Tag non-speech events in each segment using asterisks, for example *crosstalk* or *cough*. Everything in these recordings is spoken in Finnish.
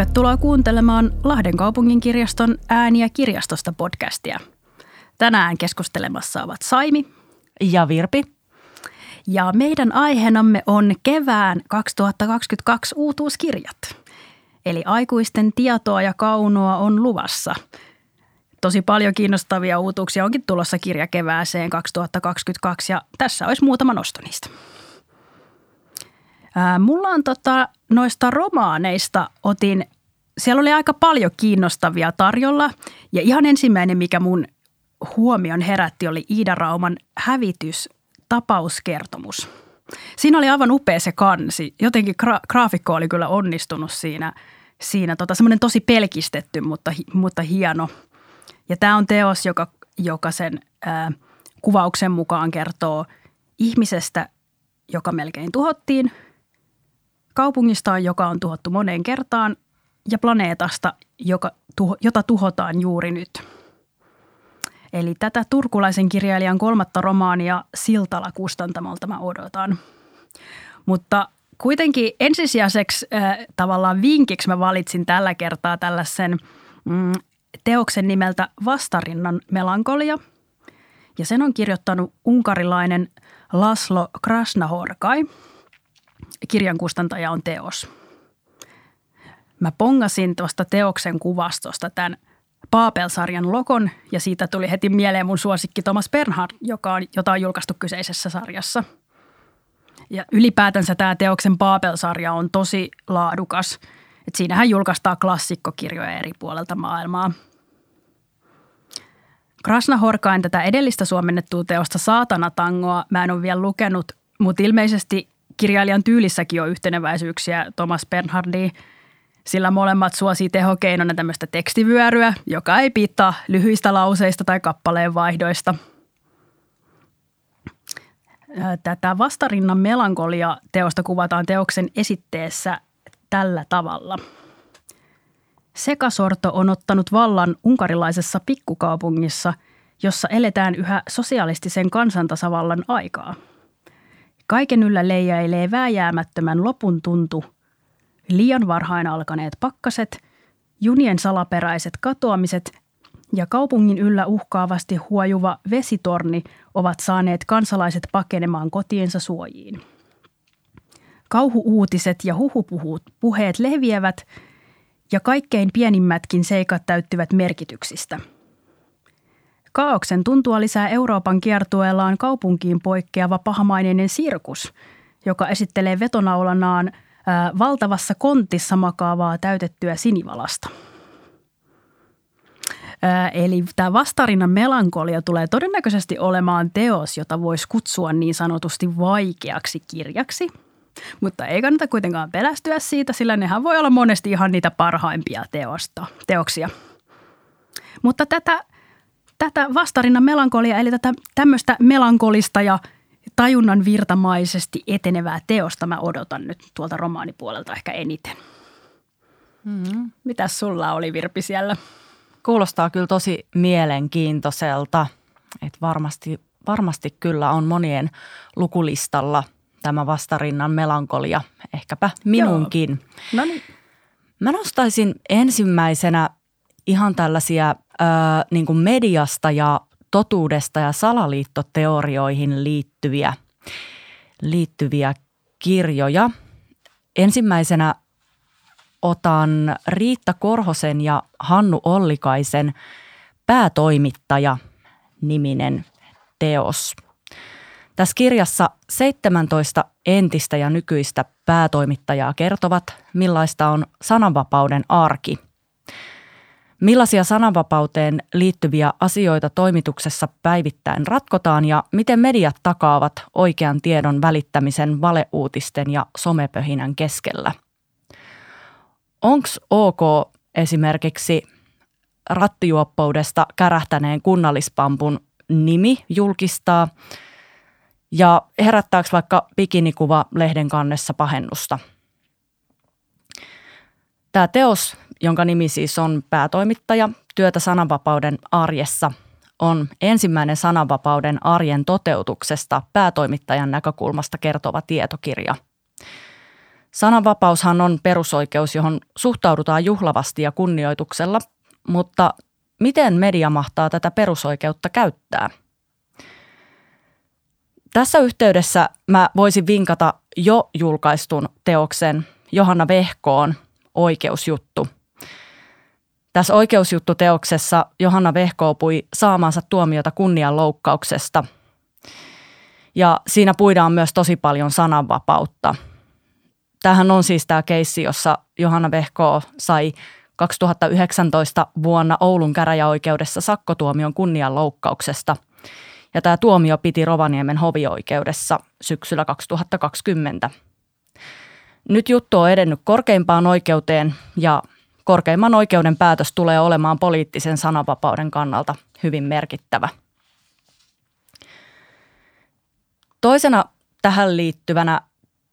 Tervetuloa kuuntelemaan Lahden kaupungin kirjaston ääniä kirjastosta podcastia. Tänään keskustelemassa ovat Saimi ja Virpi. Ja meidän aiheenamme on kevään 2022 uutuuskirjat. Eli aikuisten tietoa ja kaunoa on luvassa. Tosi paljon kiinnostavia uutuuksia onkin tulossa kirjakevääseen 2022 ja tässä olisi muutama nosto niistä. Mulla on tota, noista romaaneista otin, siellä oli aika paljon kiinnostavia tarjolla ja ihan ensimmäinen, mikä mun huomion herätti, oli Iida Rauman hävitys tapauskertomus. Siinä oli aivan upea se kansi. Jotenkin gra- graafikko oli kyllä onnistunut siinä. siinä tota, semmoinen tosi pelkistetty, mutta, mutta hieno. Ja tämä on teos, joka, joka sen ää, kuvauksen mukaan kertoo ihmisestä, joka melkein tuhottiin – kaupungistaan, joka on tuhottu moneen kertaan, ja planeetasta, joka, jota tuhotaan juuri nyt. Eli tätä turkulaisen kirjailijan kolmatta romaania Siltala kustantamolta mä odotan. Mutta kuitenkin ensisijaiseksi äh, tavallaan vinkiksi mä valitsin tällä kertaa tällaisen mm, teoksen nimeltä Vastarinnan melankolia. Ja sen on kirjoittanut unkarilainen Laslo Krasnahorkai – kirjan kustantaja on teos. Mä pongasin tuosta teoksen kuvastosta tämän Paapel-sarjan lokon ja siitä tuli heti mieleen mun suosikki Thomas Bernhard, joka on, jota on julkaistu kyseisessä sarjassa. Ja ylipäätänsä tämä teoksen Paapel-sarja on tosi laadukas. Et siinähän julkaistaan klassikkokirjoja eri puolelta maailmaa. Krasna Horkain tätä edellistä suomennettua teosta Saatana tangoa mä en ole vielä lukenut, mutta ilmeisesti kirjailijan tyylissäkin on yhteneväisyyksiä Thomas Bernhardiin, sillä molemmat suosii tehokeinona tämmöistä tekstivyöryä, joka ei piittaa lyhyistä lauseista tai kappaleen vaihdoista. Tätä vastarinnan melankolia teosta kuvataan teoksen esitteessä tällä tavalla. Sekasorto on ottanut vallan unkarilaisessa pikkukaupungissa, jossa eletään yhä sosialistisen kansantasavallan aikaa – Kaiken yllä leijailee vääjäämättömän lopun tuntu, liian varhain alkaneet pakkaset, junien salaperäiset katoamiset ja kaupungin yllä uhkaavasti huojuva vesitorni ovat saaneet kansalaiset pakenemaan kotiensa suojiin. Kauhuuutiset ja huhupuhut puheet leviävät ja kaikkein pienimmätkin seikat täyttyvät merkityksistä – Kaauksen tuntua lisää Euroopan kiertueellaan kaupunkiin poikkeava pahamaineinen sirkus, joka esittelee vetonaulanaan ää, valtavassa kontissa makaavaa täytettyä sinivalasta. Ää, eli tämä vastarinnan melankolia tulee todennäköisesti olemaan teos, jota voisi kutsua niin sanotusti vaikeaksi kirjaksi. Mutta ei kannata kuitenkaan pelästyä siitä, sillä nehän voi olla monesti ihan niitä parhaimpia teosta, teoksia. Mutta tätä tätä vastarinnan melankolia, eli tätä tämmöistä melankolista ja tajunnan virtamaisesti etenevää teosta mä odotan nyt tuolta romaanipuolelta ehkä eniten. Mm-hmm. Mitäs sulla oli Virpi siellä? Kuulostaa kyllä tosi mielenkiintoiselta, että varmasti, varmasti kyllä on monien lukulistalla tämä vastarinnan melankolia, ehkäpä minunkin. No niin. Mä nostaisin ensimmäisenä ihan tällaisia niin kuin mediasta ja totuudesta ja salaliittoteorioihin liittyviä, liittyviä kirjoja. Ensimmäisenä otan Riitta Korhosen ja Hannu Ollikaisen päätoimittaja niminen teos. Tässä kirjassa 17 entistä ja nykyistä päätoimittajaa kertovat, millaista on sananvapauden arki – Millaisia sananvapauteen liittyviä asioita toimituksessa päivittäin ratkotaan ja miten mediat takaavat oikean tiedon välittämisen valeuutisten ja somepöhinän keskellä? Onko ok esimerkiksi rattijuoppoudesta kärähtäneen kunnallispampun nimi julkistaa ja herättääkö vaikka bikinikuva lehden kannessa pahennusta? Tämä teos jonka nimi siis on päätoimittaja työtä sananvapauden arjessa, on ensimmäinen sananvapauden arjen toteutuksesta päätoimittajan näkökulmasta kertova tietokirja. Sananvapaushan on perusoikeus, johon suhtaudutaan juhlavasti ja kunnioituksella, mutta miten media mahtaa tätä perusoikeutta käyttää? Tässä yhteydessä mä voisin vinkata jo julkaistun teoksen Johanna Vehkoon Oikeusjuttu. Tässä oikeusjuttuteoksessa Johanna Vehko pui saamansa tuomiota kunnianloukkauksesta. Ja siinä puidaan myös tosi paljon sananvapautta. Tämähän on siis tämä keissi, jossa Johanna Vehko sai 2019 vuonna Oulun käräjäoikeudessa sakkotuomion kunnianloukkauksesta. Ja tämä tuomio piti Rovaniemen hovioikeudessa syksyllä 2020. Nyt juttu on edennyt korkeimpaan oikeuteen ja korkeimman oikeuden päätös tulee olemaan poliittisen sananvapauden kannalta hyvin merkittävä. Toisena tähän liittyvänä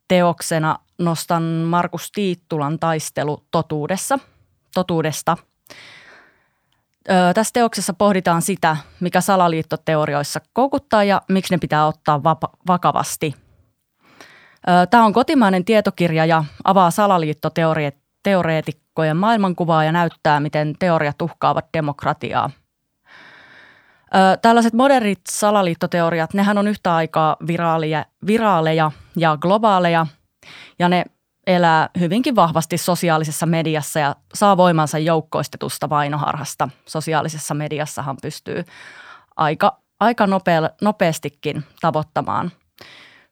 teoksena nostan Markus Tiittulan taistelu totuudessa, totuudesta. Öö, tässä teoksessa pohditaan sitä, mikä salaliittoteorioissa koukuttaa ja miksi ne pitää ottaa vakavasti. Öö, Tämä on kotimainen tietokirja ja avaa salaliittoteoreetikkojen maailmankuvaa ja näyttää, miten teoriat uhkaavat demokratiaa. Öö, tällaiset modernit salaliittoteoriat, nehän on yhtä aikaa viraaleja, viraaleja ja globaaleja ja ne elää hyvinkin vahvasti sosiaalisessa mediassa ja saa voimansa joukkoistetusta vainoharhasta. Sosiaalisessa mediassahan pystyy aika, aika nopea, nopeastikin tavoittamaan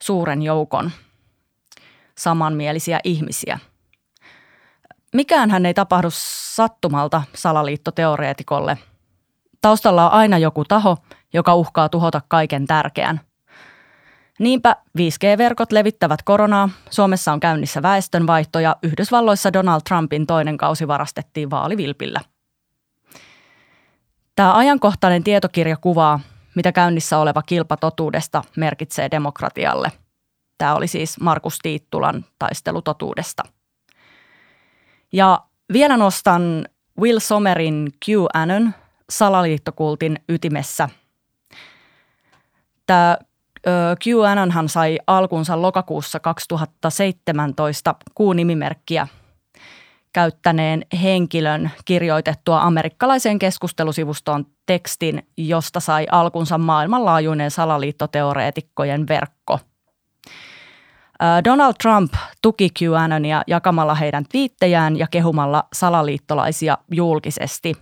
suuren joukon samanmielisiä ihmisiä. Mikään hän ei tapahdu sattumalta salaliittoteoreetikolle. Taustalla on aina joku taho, joka uhkaa tuhota kaiken tärkeän – Niinpä 5G-verkot levittävät koronaa, Suomessa on käynnissä väestönvaihto ja Yhdysvalloissa Donald Trumpin toinen kausi varastettiin vaalivilpillä. Tämä ajankohtainen tietokirja kuvaa, mitä käynnissä oleva kilpa totuudesta merkitsee demokratialle. Tämä oli siis Markus Tiittulan taistelu totuudesta. Ja vielä nostan Will Somerin QAnon salaliittokultin ytimessä. Tämä QAnonhan sai alkunsa lokakuussa 2017 kuunimimerkkiä käyttäneen henkilön kirjoitettua amerikkalaiseen keskustelusivustoon tekstin, josta sai alkunsa maailmanlaajuinen salaliittoteoreetikkojen verkko. Donald Trump tuki QAnonia jakamalla heidän twiittejään ja kehumalla salaliittolaisia julkisesti.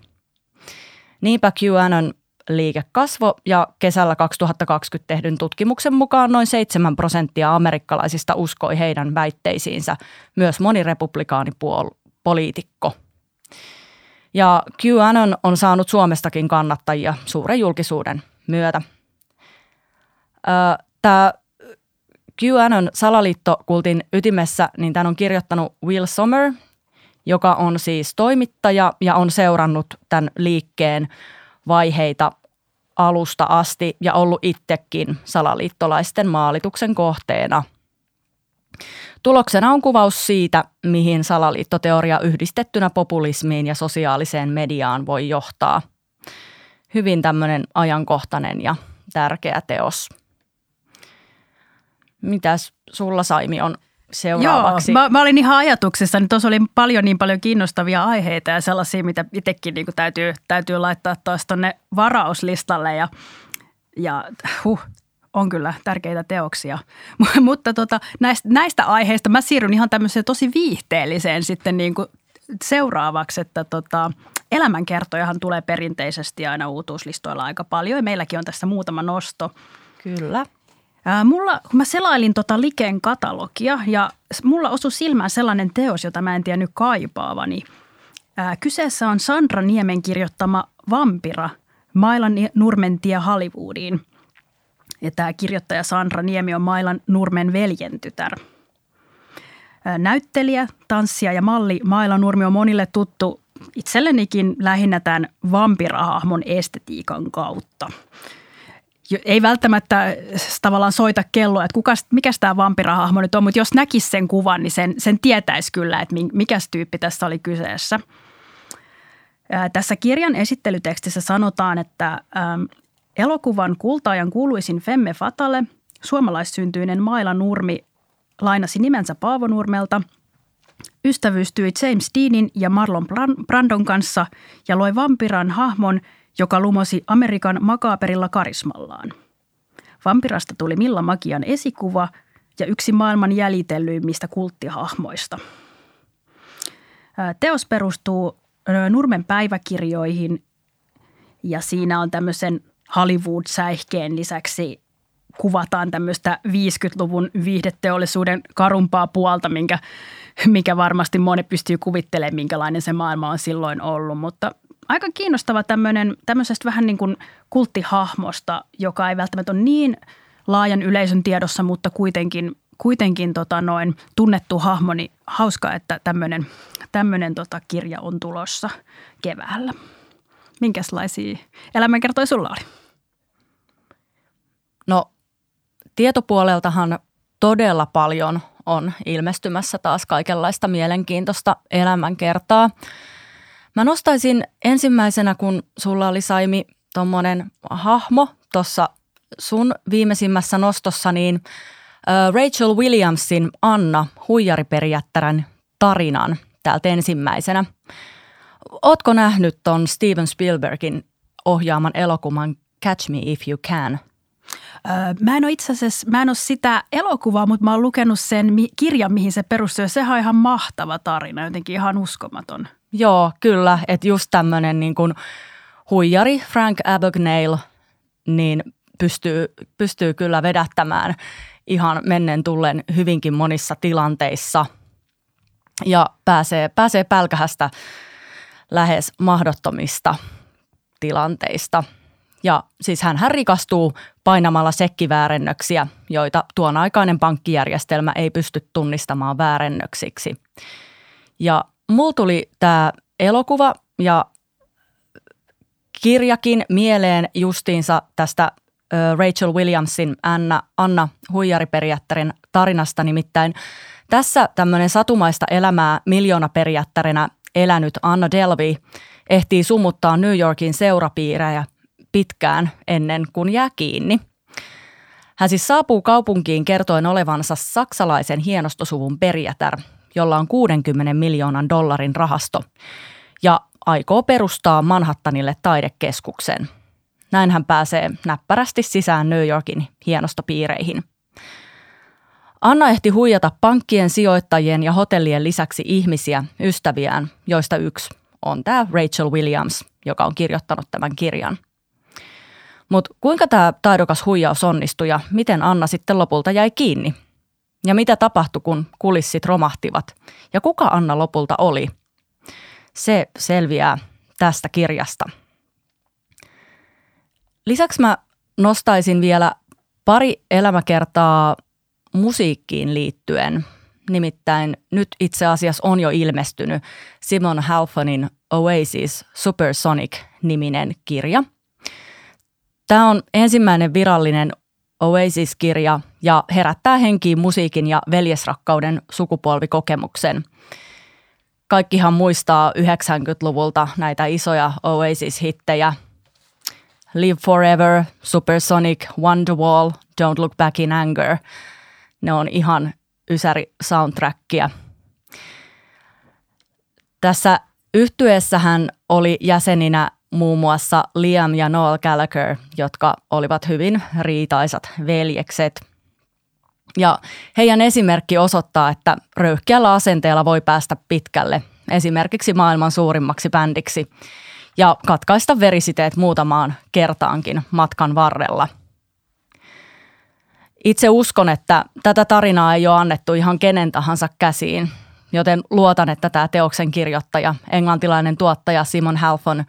Niinpä QAnon liike kasvo ja kesällä 2020 tehdyn tutkimuksen mukaan noin 7 prosenttia amerikkalaisista uskoi heidän väitteisiinsä, myös moni republikaanipoliitikko. Ja QAnon on saanut Suomestakin kannattajia suuren julkisuuden myötä. Tämä QAnon salaliittokultin ytimessä, niin tämän on kirjoittanut Will Sommer, joka on siis toimittaja ja on seurannut tämän liikkeen vaiheita alusta asti ja ollut itsekin salaliittolaisten maalituksen kohteena. Tuloksena on kuvaus siitä, mihin salaliittoteoria yhdistettynä populismiin ja sosiaaliseen mediaan voi johtaa. Hyvin tämmöinen ajankohtainen ja tärkeä teos. Mitäs sulla Saimi on seuraavaksi. Joo, mä, mä olin ihan ajatuksessa, niin tuossa oli paljon niin paljon kiinnostavia aiheita ja sellaisia, mitä itsekin niin täytyy, täytyy laittaa taas tuonne varauslistalle ja, ja huh, on kyllä tärkeitä teoksia. *laughs* Mutta tota, näistä, näistä aiheista mä siirryn ihan tämmöiseen tosi viihteelliseen sitten niin kuin seuraavaksi, että tota, elämänkertojahan tulee perinteisesti aina uutuuslistoilla aika paljon ja meilläkin on tässä muutama nosto. Kyllä. Ää, mulla, kun mä selailin tota Liken katalogia ja mulla osui silmään sellainen teos, jota mä en tiennyt kaipaavani. Ää, kyseessä on Sandra Niemen kirjoittama Vampira, Mailan Nurmentie Hollywoodiin. Ja tämä kirjoittaja Sandra Niemi on Mailan Nurmen veljentytär. Ää, näyttelijä, tanssija ja malli Maila Nurmi on monille tuttu itsellenikin lähinnä tämän vampirahahmon estetiikan kautta – ei välttämättä tavallaan soita kelloa, että kuka, mikä tämä vampirahahmo nyt on, mutta jos näkisi sen kuvan, niin sen, sen tietäisi kyllä, että mikä tyyppi tässä oli kyseessä. Ää, tässä kirjan esittelytekstissä sanotaan, että ää, elokuvan kultaajan kuuluisin Femme Fatale, suomalaissyntyinen Maila Nurmi, lainasi nimensä Paavonurmelta, ystävystyi James Deanin ja Marlon Brandon kanssa ja loi vampiran hahmon, joka lumosi Amerikan makaaperilla karismallaan. Vampirasta tuli Milla Magian esikuva ja yksi maailman jäljitellyimmistä kulttihahmoista. Teos perustuu Nurmen päiväkirjoihin ja siinä on tämmöisen Hollywood-säihkeen lisäksi kuvataan tämmöistä 50-luvun viihdeteollisuuden karumpaa puolta, minkä, mikä varmasti moni pystyy kuvittelemaan, minkälainen se maailma on silloin ollut. Mutta aika kiinnostava tämmöinen, tämmöisestä vähän niin kuin kulttihahmosta, joka ei välttämättä ole niin laajan yleisön tiedossa, mutta kuitenkin, kuitenkin tota noin tunnettu hahmo, niin hauska, että tämmöinen, tämmöinen tota kirja on tulossa keväällä. Minkälaisia elämänkertoja sulla oli? No tietopuoleltahan todella paljon on ilmestymässä taas kaikenlaista mielenkiintoista elämänkertaa. Mä nostaisin ensimmäisenä, kun sulla oli Saimi tuommoinen hahmo tuossa sun viimeisimmässä nostossa, niin Rachel Williamsin Anna huijariperijättärän tarinan täältä ensimmäisenä. Ootko nähnyt ton Steven Spielbergin ohjaaman elokuvan Catch Me If You Can – Mä en ole itse asiassa, mä en ole sitä elokuvaa, mutta mä oon lukenut sen kirjan, mihin se perustuu. Sehän on ihan mahtava tarina, jotenkin ihan uskomaton. Joo, kyllä. Että just tämmöinen niin kuin huijari Frank Abagnale, niin pystyy, pystyy kyllä vedättämään ihan mennen tullen hyvinkin monissa tilanteissa ja pääsee, pääsee pälkähästä lähes mahdottomista tilanteista – ja siis hän rikastuu painamalla sekkiväärennöksiä, joita tuon aikainen pankkijärjestelmä ei pysty tunnistamaan väärennöksiksi. Ja mulla tuli tämä elokuva ja kirjakin mieleen justiinsa tästä Rachel Williamsin Anna, Anna Huijariperijättärin tarinasta nimittäin. Tässä tämmöinen satumaista elämää miljoonaperiättärinä elänyt Anna Delvey ehtii sumuttaa New Yorkin seurapiirejä pitkään ennen kuin jää kiinni. Hän siis saapuu kaupunkiin kertoen olevansa saksalaisen hienostosuvun perijätär, jolla on 60 miljoonan dollarin rahasto ja aikoo perustaa Manhattanille taidekeskuksen. Näin hän pääsee näppärästi sisään New Yorkin hienostopiireihin. Anna ehti huijata pankkien, sijoittajien ja hotellien lisäksi ihmisiä, ystäviään, joista yksi on tämä Rachel Williams, joka on kirjoittanut tämän kirjan – mutta kuinka tämä taidokas huijaus onnistui ja miten Anna sitten lopulta jäi kiinni? Ja mitä tapahtui, kun kulissit romahtivat? Ja kuka Anna lopulta oli? Se selviää tästä kirjasta. Lisäksi mä nostaisin vielä pari elämäkertaa musiikkiin liittyen. Nimittäin nyt itse asiassa on jo ilmestynyt Simon Halfonin Oasis Supersonic-niminen kirja – Tämä on ensimmäinen virallinen Oasis-kirja ja herättää henkiin musiikin ja veljesrakkauden sukupolvikokemuksen. Kaikkihan muistaa 90-luvulta näitä isoja Oasis-hittejä. Live Forever, Supersonic, Wonderwall, Don't Look Back in Anger. Ne on ihan ysäri soundtrackia. Tässä yhtyeessähän oli jäseninä muun muassa Liam ja Noel Gallagher, jotka olivat hyvin riitaisat veljekset. Ja heidän esimerkki osoittaa, että röyhkeällä asenteella voi päästä pitkälle, esimerkiksi maailman suurimmaksi bändiksi, ja katkaista verisiteet muutamaan kertaankin matkan varrella. Itse uskon, että tätä tarinaa ei ole annettu ihan kenen tahansa käsiin, joten luotan, että tämä teoksen kirjoittaja, englantilainen tuottaja Simon Halfon,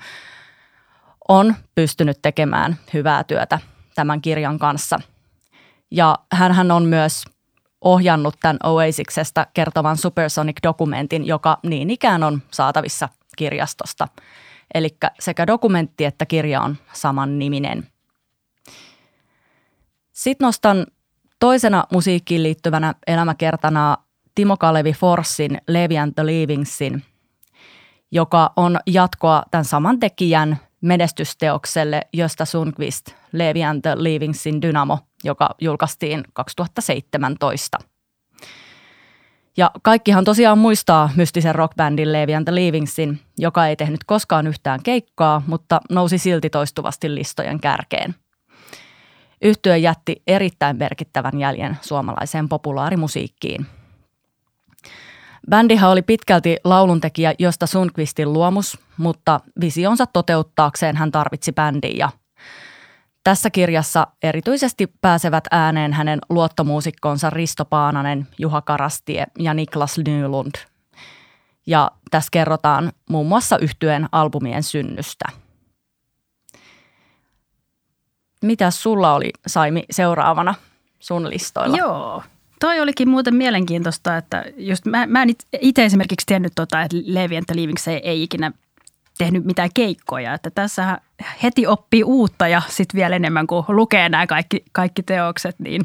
on pystynyt tekemään hyvää työtä tämän kirjan kanssa. Ja hän on myös ohjannut tämän Oasiksesta kertovan Supersonic-dokumentin, joka niin ikään on saatavissa kirjastosta. Eli sekä dokumentti että kirja on saman niminen. Sitten nostan toisena musiikkiin liittyvänä elämäkertana Timo Kalevi Forssin Levi and the Leavingsin, joka on jatkoa tämän saman tekijän menestysteokselle, josta Sundqvist, Levi and the Leavingsin Dynamo, joka julkaistiin 2017. Ja kaikkihan tosiaan muistaa mystisen rockbändin Levi and the Leavingsin, joka ei tehnyt koskaan yhtään keikkaa, mutta nousi silti toistuvasti listojen kärkeen. Yhtyö jätti erittäin merkittävän jäljen suomalaiseen populaarimusiikkiin. Bändihän oli pitkälti lauluntekijä Josta Sundqvistin luomus, mutta visionsa toteuttaakseen hän tarvitsi bändin ja tässä kirjassa erityisesti pääsevät ääneen hänen luottomuusikkonsa Risto Paananen, Juha Karastie ja Niklas Nylund. Ja tässä kerrotaan muun muassa yhtyeen albumien synnystä. Mitä sulla oli, Saimi, seuraavana sun listoilla? Joo, toi olikin muuten mielenkiintoista, että just mä, mä en itse esimerkiksi tiennyt, tota, että Levi and Leavings ei, ei ikinä tehnyt mitään keikkoja. Että tässä heti oppii uutta ja sitten vielä enemmän kuin lukee nämä kaikki, kaikki teokset, niin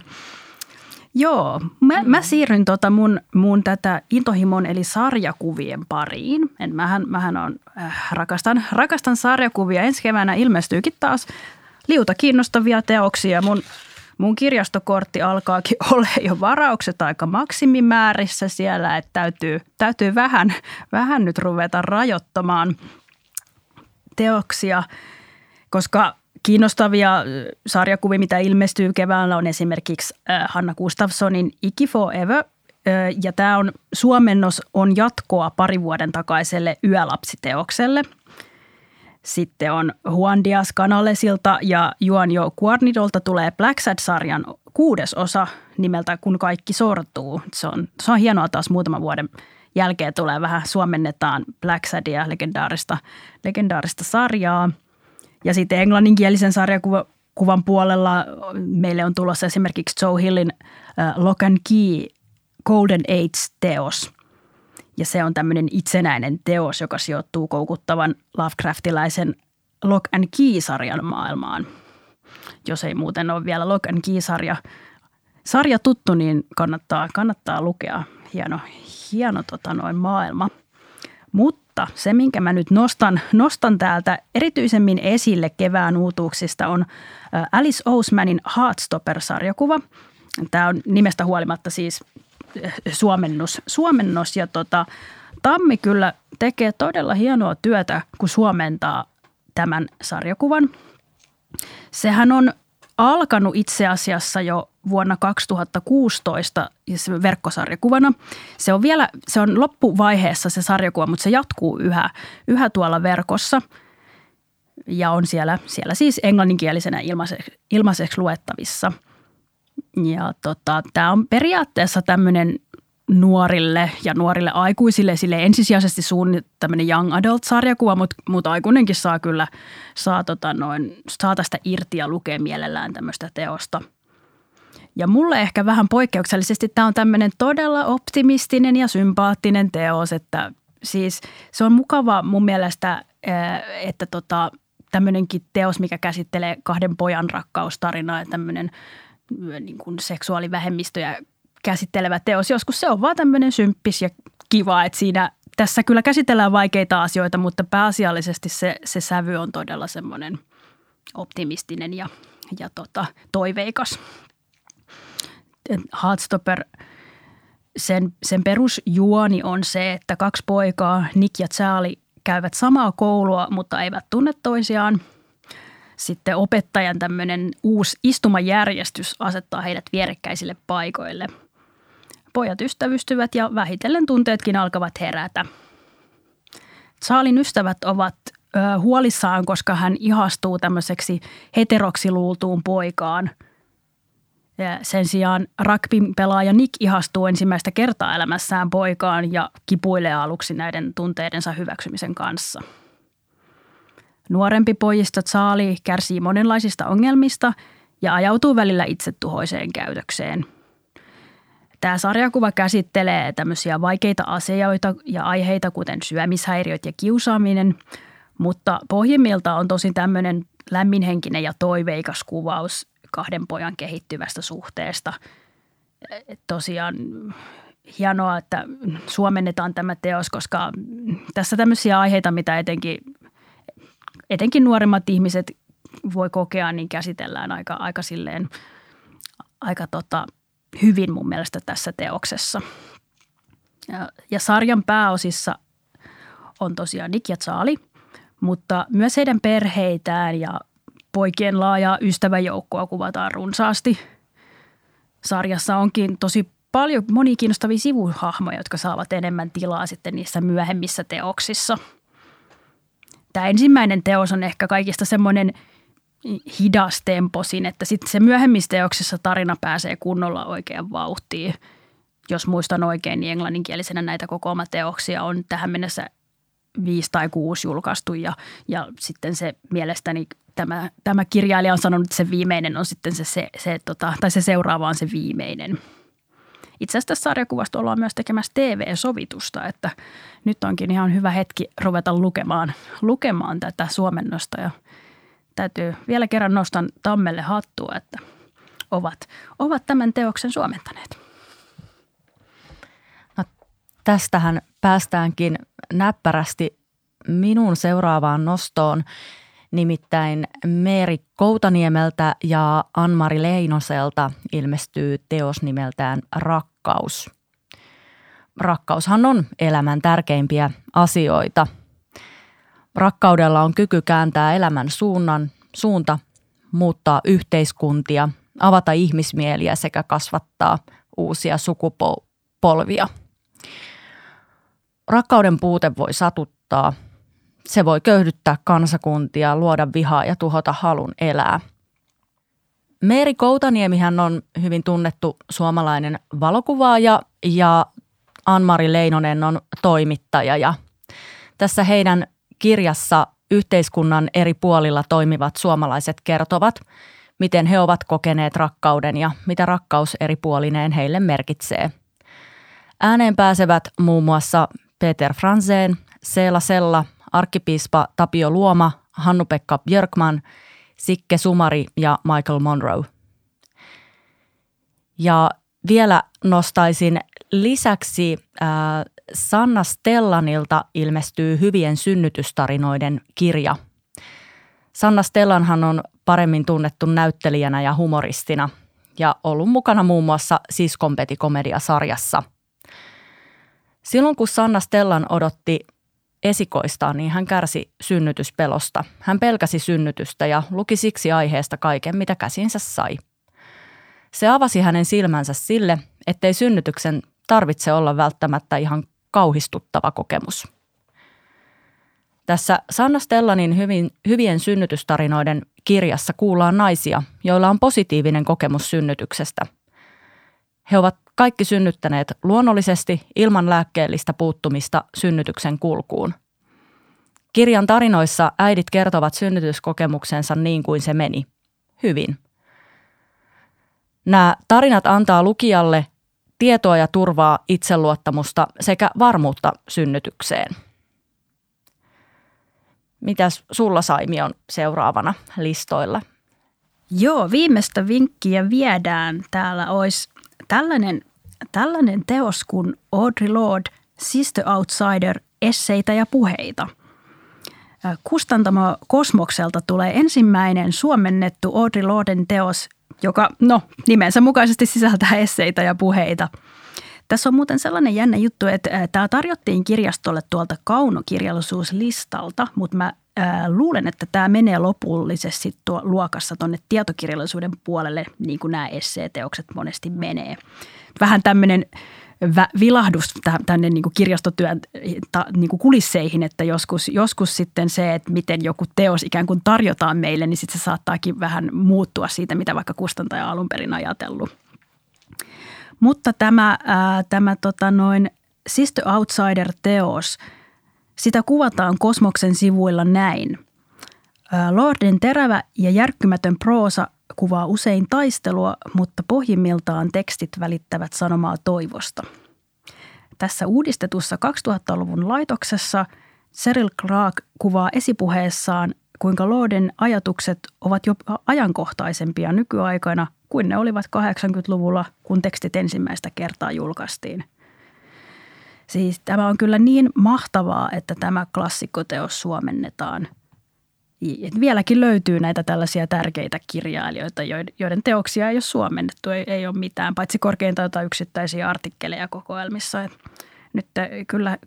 Joo, mä, mä siirryn tota mun, mun tätä intohimon eli sarjakuvien pariin. En, mähän, mähän on, äh, rakastan, rakastan sarjakuvia. Ensi keväänä ilmestyykin taas liuta kiinnostavia teoksia. Mun, mun kirjastokortti alkaakin *laughs* olla jo varaukset aika maksimimäärissä siellä, että täytyy, täytyy vähän, vähän nyt ruveta rajoittamaan – teoksia, koska kiinnostavia sarjakuvia, mitä ilmestyy keväällä, on esimerkiksi Hanna Gustafssonin Iki Forever. Ja tämä on, suomennos on jatkoa pari vuoden takaiselle Yölapsiteokselle. Sitten on Juan Diaz Canalesilta ja Jo Guarnidolta tulee Black Sad-sarjan kuudes osa nimeltä Kun kaikki sortuu. Se on, se on hienoa taas muutaman vuoden jälkeen tulee vähän suomennetaan Black Sadia, legendaarista, legendaarista sarjaa. Ja sitten englanninkielisen sarjakuvan puolella meille on tulossa esimerkiksi Joe Hillin uh, Lock and Key Golden Age-teos. Ja se on tämmöinen itsenäinen teos, joka sijoittuu koukuttavan Lovecraftilaisen Lock and Key-sarjan maailmaan. Jos ei muuten ole vielä Lock and Key-sarja sarja tuttu, niin kannattaa, kannattaa lukea. Hieno, hieno tota noin maailma. Mutta se, minkä mä nyt nostan, nostan täältä erityisemmin esille kevään uutuuksista on Alice Ousmanin Heartstopper-sarjakuva. Tämä on nimestä huolimatta siis suomennos. suomennos ja tota, Tammi kyllä tekee todella hienoa työtä, kun suomentaa tämän sarjakuvan. Sehän on alkanut itse asiassa jo vuonna 2016 verkkosarjakuvana. Se on vielä, se on loppuvaiheessa se sarjakuva, mutta se jatkuu yhä, yhä tuolla verkossa ja on siellä, siellä siis englanninkielisenä ilmaiseksi, ilmaiseksi luettavissa. Ja tota, tämä on periaatteessa tämmöinen nuorille ja nuorille aikuisille sille ensisijaisesti tämmöinen young adult-sarjakuva, mutta, mutta aikuinenkin saa kyllä saa, tota noin, saa tästä irti ja lukee mielellään tämmöistä teosta. Ja mulle ehkä vähän poikkeuksellisesti tämä on tämmöinen todella optimistinen ja sympaattinen teos, että siis se on mukava mun mielestä, että tota, tämmöinenkin teos, mikä käsittelee kahden pojan rakkaustarinaa ja tämmöinen niin kuin seksuaalivähemmistöjä käsittelevä teos. Joskus se on vaan tämmöinen symppis ja kiva, että siinä tässä kyllä käsitellään vaikeita asioita, mutta pääasiallisesti se, se sävy on todella semmoinen optimistinen ja, ja tota, toiveikas. Heartstopper, sen, sen perusjuoni on se, että kaksi poikaa, Nick ja Charlie, käyvät samaa koulua, mutta eivät tunne toisiaan. Sitten opettajan tämmöinen uusi istumajärjestys asettaa heidät vierekkäisille paikoille – Pojat ystävystyvät ja vähitellen tunteetkin alkavat herätä. Saalin ystävät ovat ö, huolissaan, koska hän ihastuu tämmöiseksi heteroksi luultuun poikaan. Ja sen sijaan rugbyn pelaaja Nick ihastuu ensimmäistä kertaa elämässään poikaan ja kipuilee aluksi näiden tunteidensa hyväksymisen kanssa. Nuorempi pojista Charlie kärsii monenlaisista ongelmista ja ajautuu välillä itsetuhoiseen käytökseen – Tämä sarjakuva käsittelee tämmöisiä vaikeita asioita ja aiheita, kuten syömishäiriöt ja kiusaaminen, mutta pohjimmilta on tosi tämmöinen lämminhenkinen ja toiveikas kuvaus kahden pojan kehittyvästä suhteesta. Tosiaan hienoa, että suomennetaan tämä teos, koska tässä tämmöisiä aiheita, mitä etenkin, etenkin nuoremmat ihmiset voi kokea, niin käsitellään aika, aika silleen, aika tota, hyvin mun mielestä tässä teoksessa. Ja, ja sarjan pääosissa on tosiaan Nick ja Charlie, mutta myös heidän perheitään ja poikien laajaa ystäväjoukkoa kuvataan runsaasti. Sarjassa onkin tosi paljon monia kiinnostavia sivuhahmoja, jotka saavat enemmän tilaa sitten niissä myöhemmissä teoksissa. Tämä ensimmäinen teos on ehkä kaikista semmoinen hidas temposin, että sitten se myöhemmissä teoksissa tarina pääsee kunnolla oikein vauhtiin. Jos muistan oikein, niin englanninkielisenä näitä teoksia on tähän mennessä viisi tai kuusi julkaistu ja, ja sitten se mielestäni tämä, tämä kirjailija on sanonut, että se viimeinen on sitten se, se, se tota, tai se seuraava on se viimeinen. Itse asiassa tässä sarjakuvasta ollaan myös tekemässä TV-sovitusta, että nyt onkin ihan hyvä hetki ruveta lukemaan, lukemaan tätä suomennosta ja täytyy vielä kerran nostan Tammelle hattua, että ovat, ovat tämän teoksen suomentaneet. No, tästähän päästäänkin näppärästi minun seuraavaan nostoon, nimittäin Meeri Koutaniemeltä ja Anmari Leinoselta ilmestyy teos nimeltään Rakkaus. Rakkaushan on elämän tärkeimpiä asioita. Rakkaudella on kyky kääntää elämän suunnan, suunta, muuttaa yhteiskuntia, avata ihmismieliä sekä kasvattaa uusia sukupolvia – Rakkauden puute voi satuttaa. Se voi köyhdyttää kansakuntia, luoda vihaa ja tuhota halun elää. Meeri Koutaniemihän on hyvin tunnettu suomalainen valokuvaaja ja Anmari Leinonen on toimittaja ja tässä heidän kirjassa yhteiskunnan eri puolilla toimivat suomalaiset kertovat, miten he ovat kokeneet rakkauden ja mitä rakkaus eri puolineen heille merkitsee. Ääneen pääsevät muun muassa Peter Franzén, Seela Sella, arkkipiispa Tapio Luoma, Hannu-Pekka Björkman, Sikke Sumari ja Michael Monroe. Ja vielä nostaisin lisäksi äh, Sanna Stellanilta ilmestyy hyvien synnytystarinoiden kirja. Sanna Stellanhan on paremmin tunnettu näyttelijänä ja humoristina ja ollut mukana muun muassa Siskonpeti-komediasarjassa – Silloin kun Sanna Stellan odotti esikoistaan, niin hän kärsi synnytyspelosta. Hän pelkäsi synnytystä ja luki siksi aiheesta kaiken, mitä käsinsä sai. Se avasi hänen silmänsä sille, ettei synnytyksen tarvitse olla välttämättä ihan kauhistuttava kokemus. Tässä Sanna Stellanin hyvin, hyvien synnytystarinoiden kirjassa kuullaan naisia, joilla on positiivinen kokemus synnytyksestä. He ovat kaikki synnyttäneet luonnollisesti ilman lääkkeellistä puuttumista synnytyksen kulkuun. Kirjan tarinoissa äidit kertovat synnytyskokemuksensa niin kuin se meni. Hyvin. Nämä tarinat antaa lukijalle tietoa ja turvaa itseluottamusta sekä varmuutta synnytykseen. Mitäs sulla Saimi on seuraavana listoilla? Joo, viimeistä vinkkiä viedään. Täällä olisi tällainen tällainen teos kuin Audre Lorde, Sister Outsider, esseitä ja puheita. Kustantamo Kosmokselta tulee ensimmäinen suomennettu Audre Lorden teos, joka no, nimensä mukaisesti sisältää esseitä ja puheita. Tässä on muuten sellainen jännä juttu, että tämä tarjottiin kirjastolle tuolta kaunokirjallisuuslistalta, mutta mä luulen, että tämä menee lopullisesti tuo luokassa tuonne tietokirjallisuuden puolelle, niin kuin nämä esseeteokset monesti menee vähän tämmöinen vilahdus tänne niin kuin kirjastotyön ta, niin kuin kulisseihin, että joskus, joskus sitten se, että miten joku teos ikään kuin tarjotaan meille, niin sitten se saattaakin vähän muuttua siitä, mitä vaikka kustantaja alun perin ajatellut. Mutta tämä, ää, tämä tota noin Sister Outsider-teos, sitä kuvataan Kosmoksen sivuilla näin. Lorden terävä ja järkkymätön proosa kuvaa usein taistelua, mutta pohjimmiltaan tekstit välittävät sanomaa toivosta. Tässä uudistetussa 2000-luvun laitoksessa Cyril Clark kuvaa esipuheessaan, kuinka Lorden ajatukset ovat jopa ajankohtaisempia nykyaikana kuin ne olivat 80-luvulla, kun tekstit ensimmäistä kertaa julkaistiin. Siis tämä on kyllä niin mahtavaa, että tämä klassikkoteos suomennetaan – et vieläkin löytyy näitä tällaisia tärkeitä kirjailijoita, joiden teoksia ei ole suomennettu, ei, ei ole mitään, paitsi korkeintaan jotain yksittäisiä artikkeleja kokoelmissa. Et nyt kyllä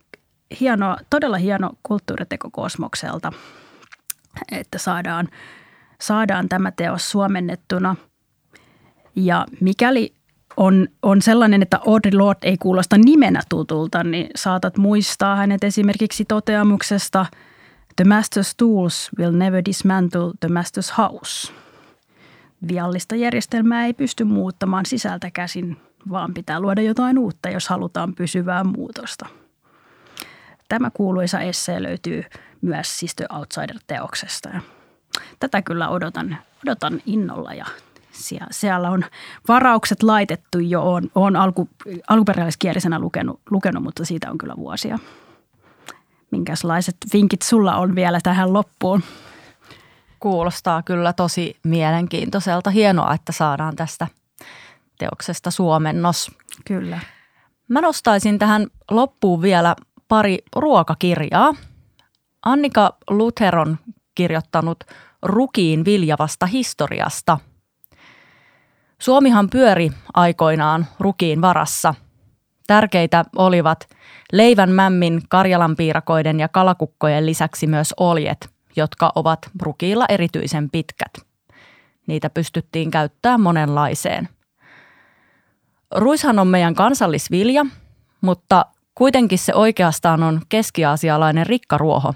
hieno, todella hieno kulttuuriteko Kosmokselta, että saadaan, saadaan tämä teos suomennettuna. Ja mikäli on, on sellainen, että Audre Lorde ei kuulosta nimenä tutulta, niin saatat muistaa hänet esimerkiksi toteamuksesta The Master's Tools will never dismantle the Master's House. Viallista järjestelmää ei pysty muuttamaan sisältä käsin, vaan pitää luoda jotain uutta, jos halutaan pysyvää muutosta. Tämä kuuluisa essee löytyy myös Sister Outsider-teoksesta. Tätä kyllä odotan, odotan innolla ja siellä on varaukset laitettu jo, on, on alku, alkuperäiskielisenä lukenut, lukenut, mutta siitä on kyllä vuosia. Minkälaiset vinkit sulla on vielä tähän loppuun? Kuulostaa kyllä tosi mielenkiintoiselta. Hienoa, että saadaan tästä teoksesta suomennos. Kyllä. Mä nostaisin tähän loppuun vielä pari ruokakirjaa. Annika Luther on kirjoittanut Rukiin viljavasta historiasta – Suomihan pyöri aikoinaan rukiin varassa. Tärkeitä olivat leivän mämmin, karjalanpiirakoiden ja kalakukkojen lisäksi myös oljet, jotka ovat rukiilla erityisen pitkät. Niitä pystyttiin käyttämään monenlaiseen. Ruishan on meidän kansallisvilja, mutta kuitenkin se oikeastaan on keskiasialainen rikkaruoho.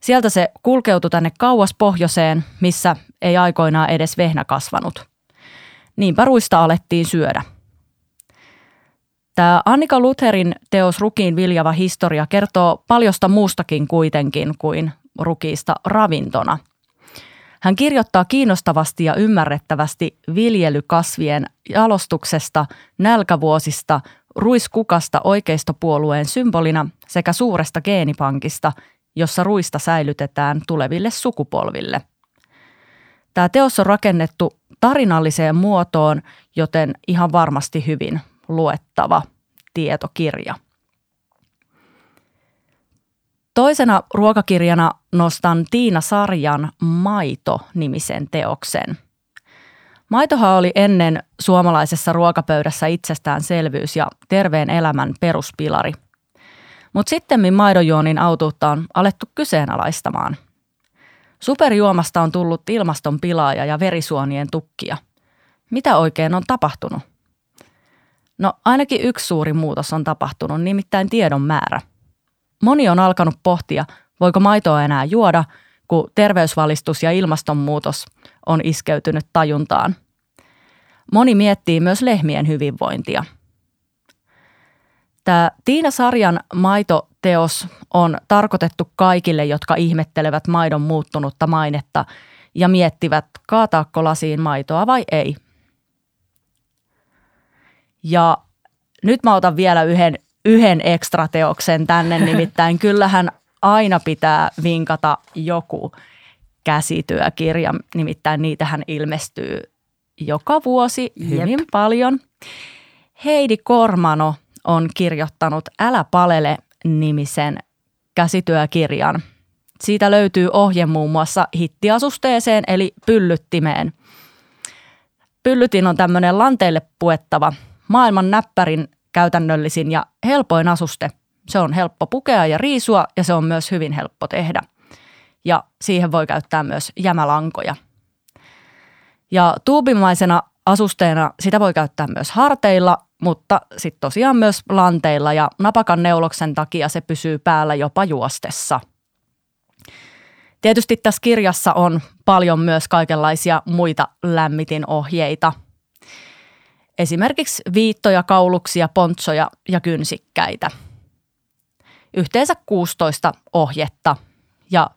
Sieltä se kulkeutui tänne kauas pohjoiseen, missä ei aikoinaan edes vehnä kasvanut – Niinpä ruista alettiin syödä. Tämä Annika Lutherin teos Rukiin viljava historia kertoo paljosta muustakin kuitenkin kuin rukiista ravintona. Hän kirjoittaa kiinnostavasti ja ymmärrettävästi viljelykasvien jalostuksesta, nälkävuosista, ruiskukasta oikeistopuolueen symbolina sekä suuresta geenipankista, jossa ruista säilytetään tuleville sukupolville. Tämä teos on rakennettu tarinalliseen muotoon, joten ihan varmasti hyvin luettava tietokirja. Toisena ruokakirjana nostan Tiina Sarjan Maito-nimisen teoksen. Maitohan oli ennen suomalaisessa ruokapöydässä itsestäänselvyys ja terveen elämän peruspilari. Mutta sitten maidonjuonin autuutta on alettu kyseenalaistamaan – Superjuomasta on tullut ilmaston pilaaja ja verisuonien tukkia. Mitä oikein on tapahtunut? No ainakin yksi suuri muutos on tapahtunut, nimittäin tiedon määrä. Moni on alkanut pohtia, voiko maitoa enää juoda, kun terveysvalistus ja ilmastonmuutos on iskeytynyt tajuntaan. Moni miettii myös lehmien hyvinvointia. Tämä Tiina Sarjan maito teos on tarkoitettu kaikille, jotka ihmettelevät maidon muuttunutta mainetta ja miettivät, kaataako lasiin maitoa vai ei. Ja nyt mä otan vielä yhden, yhden ekstra teoksen tänne, *laughs* nimittäin kyllähän aina pitää vinkata joku käsityökirja, nimittäin niitähän ilmestyy joka vuosi hyvin Jep. paljon. Heidi Kormano on kirjoittanut Älä palele nimisen käsityökirjan. Siitä löytyy ohje muun muassa hittiasusteeseen eli pyllyttimeen. Pyllytin on tämmöinen lanteille puettava, maailman näppärin käytännöllisin ja helpoin asuste. Se on helppo pukea ja riisua ja se on myös hyvin helppo tehdä. Ja siihen voi käyttää myös jämälankoja. Ja tuubimaisena asusteena sitä voi käyttää myös harteilla mutta sitten tosiaan myös lanteilla ja napakan neuloksen takia se pysyy päällä jopa juostessa. Tietysti tässä kirjassa on paljon myös kaikenlaisia muita lämmitinohjeita. Esimerkiksi viittoja, kauluksia, pontsoja ja kynsikkäitä. Yhteensä 16 ohjetta ja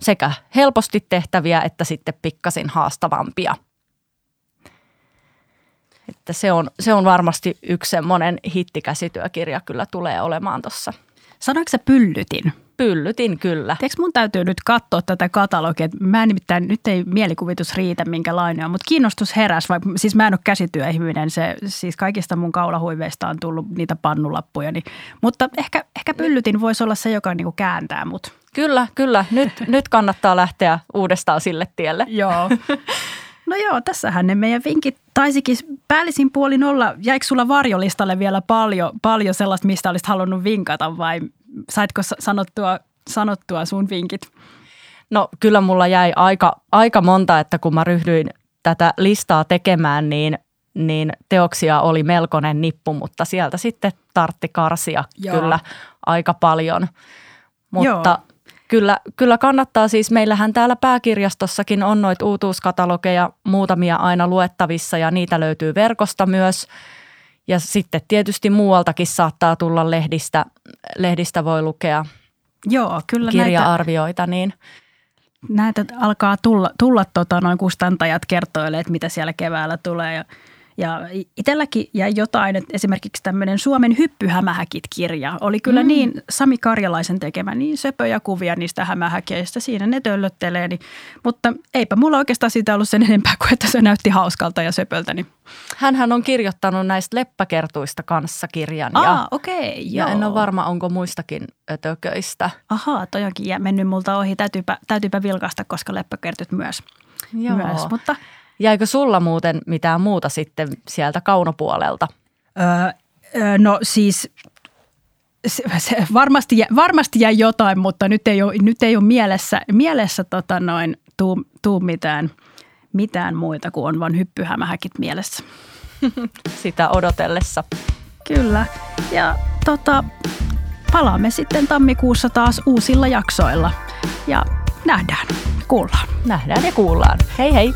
sekä helposti tehtäviä että sitten pikkasin haastavampia – että se on, se on varmasti yksi semmoinen hittikäsityökirja kyllä tulee olemaan tuossa. Sanoiko se pyllytin? Pyllytin kyllä. Teekö mun täytyy nyt katsoa tätä katalogia? Mä en nimittäin, nyt ei mielikuvitus riitä minkälainen on, mutta kiinnostus heräs, vaikka siis mä en ole käsityöihminen. Se, siis kaikista mun kaulahuiveista on tullut niitä pannulappuja. Niin, mutta ehkä, ehkä pyllytin voisi olla se, joka niinku kääntää mut. Kyllä, kyllä. Nyt, nyt kannattaa lähteä uudestaan sille tielle. Joo. *laughs* No joo, tässähän ne meidän vinkit taisikin päällisin puolin olla. Jäikö sulla varjolistalle vielä paljon, paljon sellaista, mistä olisit halunnut vinkata vai saitko sanottua, sanottua sun vinkit? No kyllä mulla jäi aika, aika monta, että kun mä ryhdyin tätä listaa tekemään, niin, niin teoksia oli melkoinen nippu, mutta sieltä sitten tartti karsia Joo. kyllä aika paljon. Mutta Joo. Kyllä, kyllä kannattaa siis, meillähän täällä pääkirjastossakin on noita uutuuskatalogeja muutamia aina luettavissa ja niitä löytyy verkosta myös. Ja sitten tietysti muualtakin saattaa tulla lehdistä, lehdistä voi lukea Joo, kyllä kirja-arvioita. Näitä, niin. näitä alkaa tulla, tulla tota, noin kustantajat kertoilee, että mitä siellä keväällä tulee ja – ja itselläkin jäi jotain, että esimerkiksi tämmöinen Suomen hyppyhämähäkit-kirja oli kyllä mm. niin Sami Karjalaisen tekemä, niin söpöjä kuvia niistä hämähäkeistä. Siinä ne töllöttelee, niin, mutta eipä mulla oikeastaan siitä ollut sen enempää kuin, että se näytti hauskalta ja söpöltä. Niin. Hänhän on kirjoittanut näistä leppäkertuista kanssa kirjan. Aa, ja, okei, okay, ja en ole varma, onko muistakin ötököistä. Ahaa, toi onkin mennyt multa ohi. Täytyypä, täytyypä vilkaista, koska leppäkertyt myös. Joo. myös. Mutta Jäikö sulla muuten mitään muuta sitten sieltä kaunopuolelta? Öö, no siis se, se varmasti, varmasti jäi jotain, mutta nyt ei ole, nyt ei ole mielessä, mielessä tota noin, tuu, tuu mitään, mitään muita kuin on vain hyppyhämähäkit mielessä. *laughs* Sitä odotellessa. Kyllä. Ja tota, palaamme sitten tammikuussa taas uusilla jaksoilla. Ja nähdään, kuullaan. Nähdään ja kuullaan. Hei hei!